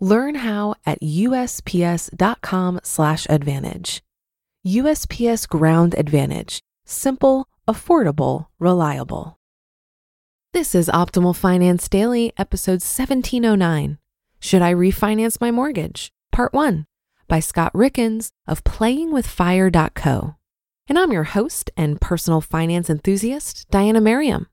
Learn how at usps.com/advantage. USPS Ground Advantage: simple, affordable, reliable. This is Optimal Finance Daily, episode 1709. Should I refinance my mortgage? Part 1 by Scott Rieckens of playingwithfire.co. And I'm your host and personal finance enthusiast, Diania Merriam.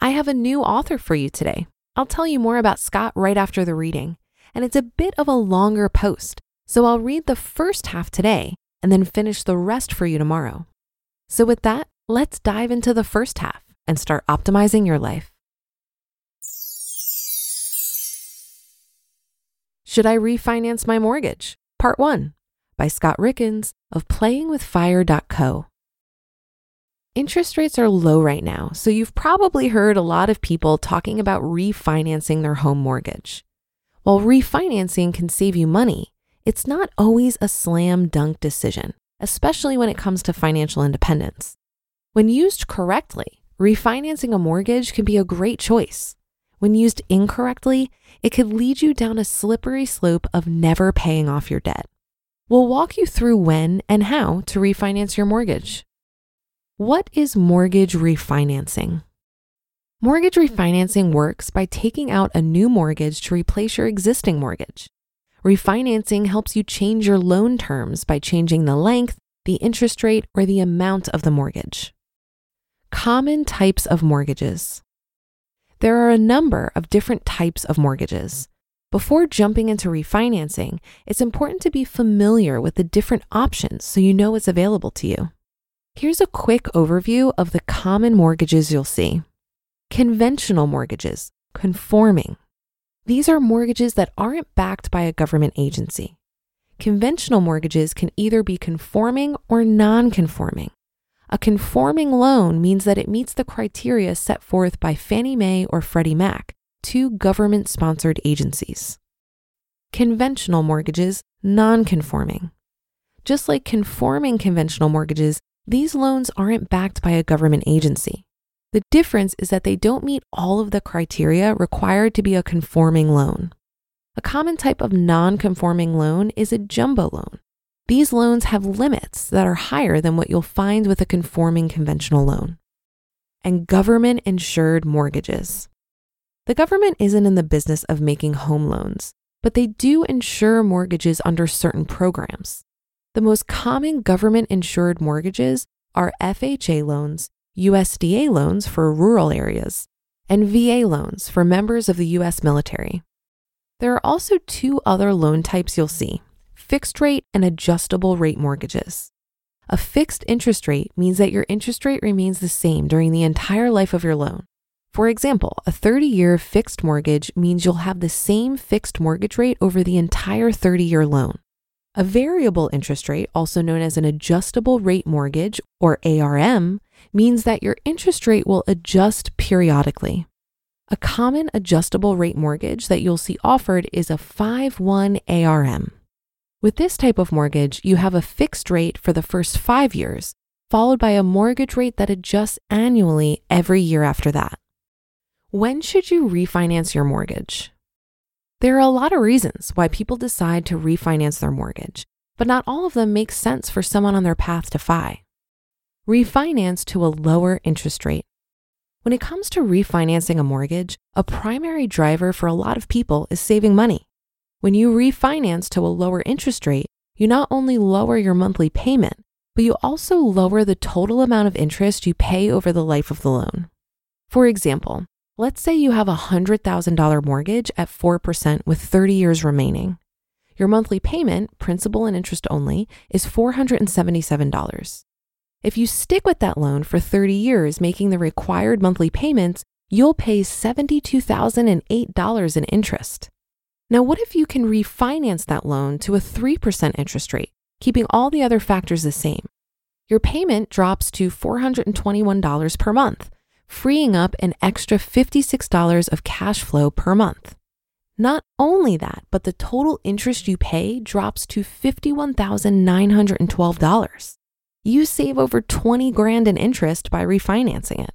I have a new author for you today. I'll tell you more about Scott right after the reading and it's a bit of a longer post, so I'll read the first half today and then finish the rest for you tomorrow. So, with that, let's dive into the first half and start optimizing your life. Should I refinance my mortgage? Part 1 by Scott Rieckens of playingwithfire.co. Interest rates are low right now, so you've probably heard a lot of people talking about refinancing their home mortgage. While refinancing can save you money, it's not always a slam dunk decision, especially when it comes to financial independence. When used correctly, refinancing a mortgage can be a great choice. When used incorrectly, it could lead you down a slippery slope of never paying off your debt. We'll walk you through when and how to refinance your mortgage. What is mortgage refinancing? Mortgage refinancing works by taking out a new mortgage to replace your existing mortgage. Refinancing helps you change your loan terms by changing the length, the interest rate, or the amount of the mortgage. Common types of mortgages. There are a number of different types of mortgages. Before jumping into refinancing, it's important to be familiar with the different options so you know what's available to you. Here's a quick overview of the common mortgages you'll see. Conventional mortgages, conforming. These are mortgages that aren't backed by a government agency. Conventional mortgages can either be conforming or non conforming. A conforming loan means that it meets the criteria set forth by Fannie Mae or Freddie Mac, two government sponsored agencies. Conventional mortgages, non conforming. Just like conforming conventional mortgages, these loans aren't backed by a government agency. The difference is that they don't meet all of the criteria required to be a conforming loan. A common type of non conforming loan is a jumbo loan. These loans have limits that are higher than what you'll find with a conforming conventional loan. And government insured mortgages. The government isn't in the business of making home loans, but they do insure mortgages under certain programs. The most common government insured mortgages are FHA loans USDA loans for rural areas, and VA loans for members of the U.S. military. There are also two other loan types you'll see fixed rate and adjustable rate mortgages. A fixed interest rate means that your interest rate remains the same during the entire life of your loan. For example, a 30 year fixed mortgage means you'll have the same fixed mortgage rate over the entire 30 year loan. A variable interest rate, also known as an adjustable rate mortgage or ARM, means that your interest rate will adjust periodically. A common adjustable rate mortgage that you'll see offered is a 5 1 ARM. With this type of mortgage, you have a fixed rate for the first five years, followed by a mortgage rate that adjusts annually every year after that. When should you refinance your mortgage? There are a lot of reasons why people decide to refinance their mortgage, but not all of them make sense for someone on their path to FI refinance to a lower interest rate. When it comes to refinancing a mortgage, a primary driver for a lot of people is saving money. When you refinance to a lower interest rate, you not only lower your monthly payment, but you also lower the total amount of interest you pay over the life of the loan. For example, let's say you have a $100,000 mortgage at 4% with 30 years remaining. Your monthly payment, principal and interest only, is $477. If you stick with that loan for 30 years, making the required monthly payments, you'll pay $72,008 in interest. Now, what if you can refinance that loan to a 3% interest rate, keeping all the other factors the same? Your payment drops to $421 per month, freeing up an extra $56 of cash flow per month. Not only that, but the total interest you pay drops to $51,912. You save over 20 grand in interest by refinancing it.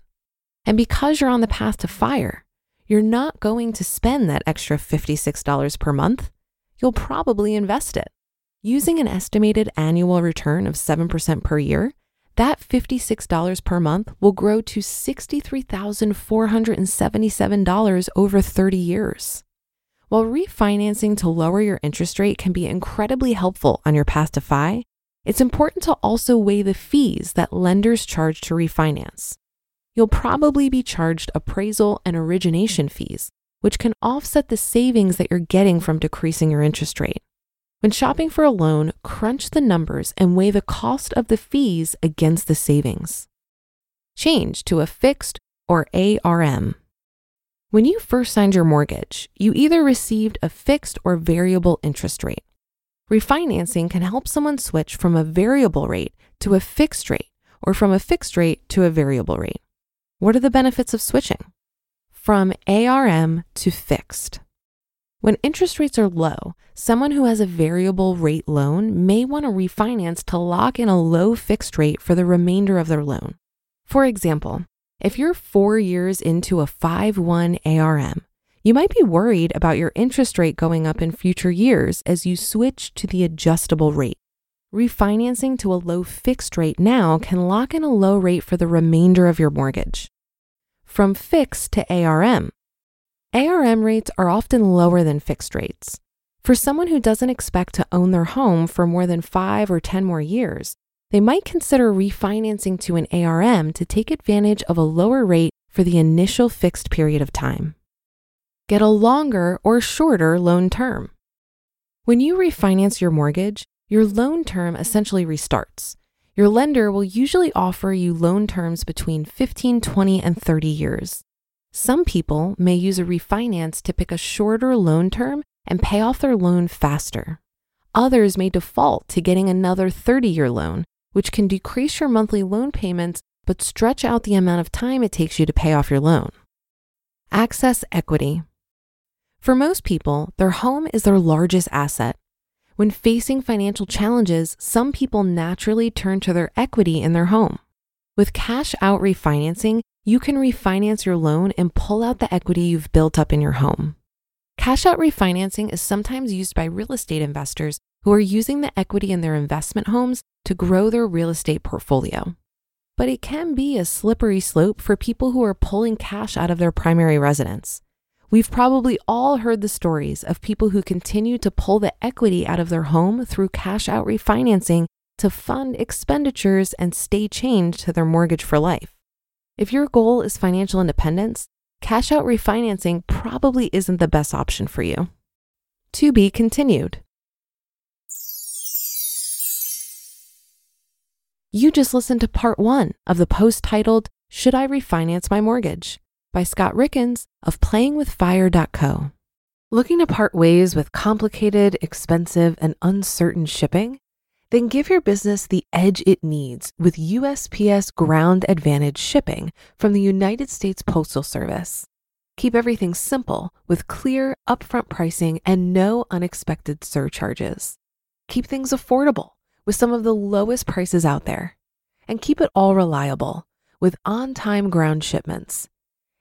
And because you're on the path to fire, you're not going to spend that extra $56 per month. You'll probably invest it. Using an estimated annual return of 7% per year, that $56 per month will grow to $63,477 over 30 years. While refinancing to lower your interest rate can be incredibly helpful on your path to FI, it's important to also weigh the fees that lenders charge to refinance. You'll probably be charged appraisal and origination fees, which can offset the savings that you're getting from decreasing your interest rate. When shopping for a loan, crunch the numbers and weigh the cost of the fees against the savings. Change to a fixed or ARM. When you first signed your mortgage, you either received a fixed or variable interest rate. Refinancing can help someone switch from a variable rate to a fixed rate or from a fixed rate to a variable rate. What are the benefits of switching? From ARM to fixed. When interest rates are low, someone who has a variable rate loan may want to refinance to lock in a low fixed rate for the remainder of their loan. For example, if you're four years into a 5 1 ARM, you might be worried about your interest rate going up in future years as you switch to the adjustable rate. Refinancing to a low fixed rate now can lock in a low rate for the remainder of your mortgage. From fixed to ARM. ARM rates are often lower than fixed rates. For someone who doesn't expect to own their home for more than five or 10 more years, they might consider refinancing to an ARM to take advantage of a lower rate for the initial fixed period of time. Get a longer or shorter loan term. When you refinance your mortgage, your loan term essentially restarts. Your lender will usually offer you loan terms between 15, 20, and 30 years. Some people may use a refinance to pick a shorter loan term and pay off their loan faster. Others may default to getting another 30 year loan which can decrease your monthly loan payments but stretch out the amount of time it takes you to pay off your loan. Access equity. For most people, their home is their largest asset. When facing financial challenges, some people naturally turn to their equity in their home. With cash out refinancing, you can refinance your loan and pull out the equity you've built up in your home. Cash out refinancing is sometimes used by real estate investors who are using the equity in their investment homes to grow their real estate portfolio. But it can be a slippery slope for people who are pulling cash out of their primary residence. We've probably all heard the stories of people who continue to pull the equity out of their home through cash out refinancing to fund expenditures and stay chained to their mortgage for life. If your goal is financial independence, cash out refinancing probably isn't the best option for you. To be continued. You just listened to part one of the post titled, Should I Refinance My Mortgage? By Scott Rieckens of playingwithfire.co. Looking to part ways with complicated, expensive, and uncertain shipping? Then give your business the edge it needs with USPS Ground Advantage shipping from the United States Postal Service. Keep everything simple with clear, upfront pricing and no unexpected surcharges. Keep things affordable with some of the lowest prices out there. And keep it all reliable with on time ground shipments.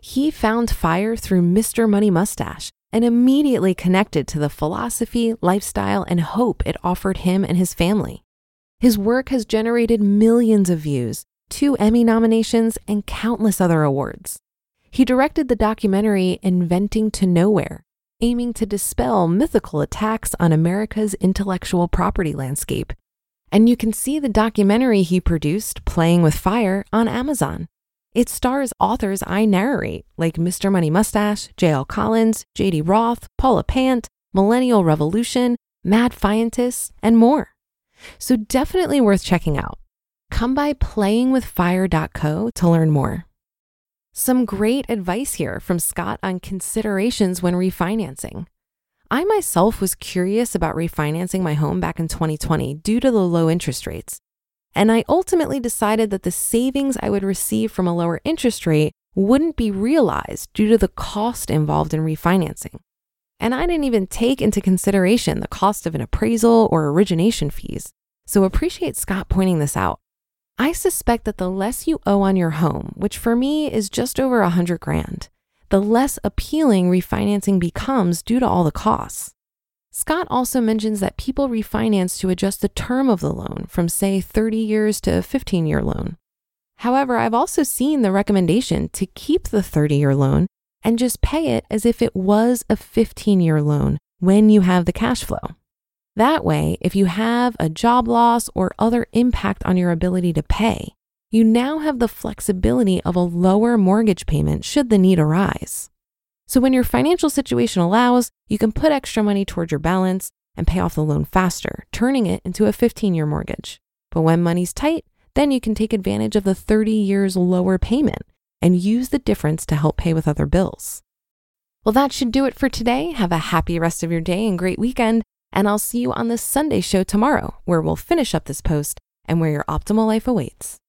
He found fire through Mr. Money Mustache and immediately connected to the philosophy, lifestyle, and hope it offered him and his family. His work has generated millions of views, two Emmy nominations, and countless other awards. He directed the documentary Inventing to Nowhere, aiming to dispel mythical attacks on America's intellectual property landscape. And you can see the documentary he produced, Playing with Fire, on Amazon. It stars authors I narrate, like Mr. Money Mustache, J.L. Collins, J.D. Roth, Paula Pant, Millennial Revolution, Mad Fientists, and more. So definitely worth checking out. Come by playingwithfire.co to learn more. Some great advice here from Scott on considerations when refinancing. I myself was curious about refinancing my home back in 2020 due to the low interest rates. And I ultimately decided that the savings I would receive from a lower interest rate wouldn't be realized due to the cost involved in refinancing. And I didn't even take into consideration the cost of an appraisal or origination fees. So appreciate Scott pointing this out. I suspect that the less you owe on your home, which for me is just over a hundred grand, the less appealing refinancing becomes due to all the costs. Scott also mentions that people refinance to adjust the term of the loan from, say, 30 years to a 15 year loan. However, I've also seen the recommendation to keep the 30 year loan and just pay it as if it was a 15 year loan when you have the cash flow. That way, if you have a job loss or other impact on your ability to pay, you now have the flexibility of a lower mortgage payment should the need arise. So when your financial situation allows, you can put extra money towards your balance and pay off the loan faster, turning it into a 15 year mortgage. But when money's tight, then you can take advantage of the 30 years lower payment and use the difference to help pay with other bills. Well, that should do it for today. Have a happy rest of your day and great weekend. And I'll see you on the Sunday show tomorrow, where we'll finish up this post and where your optimal life awaits.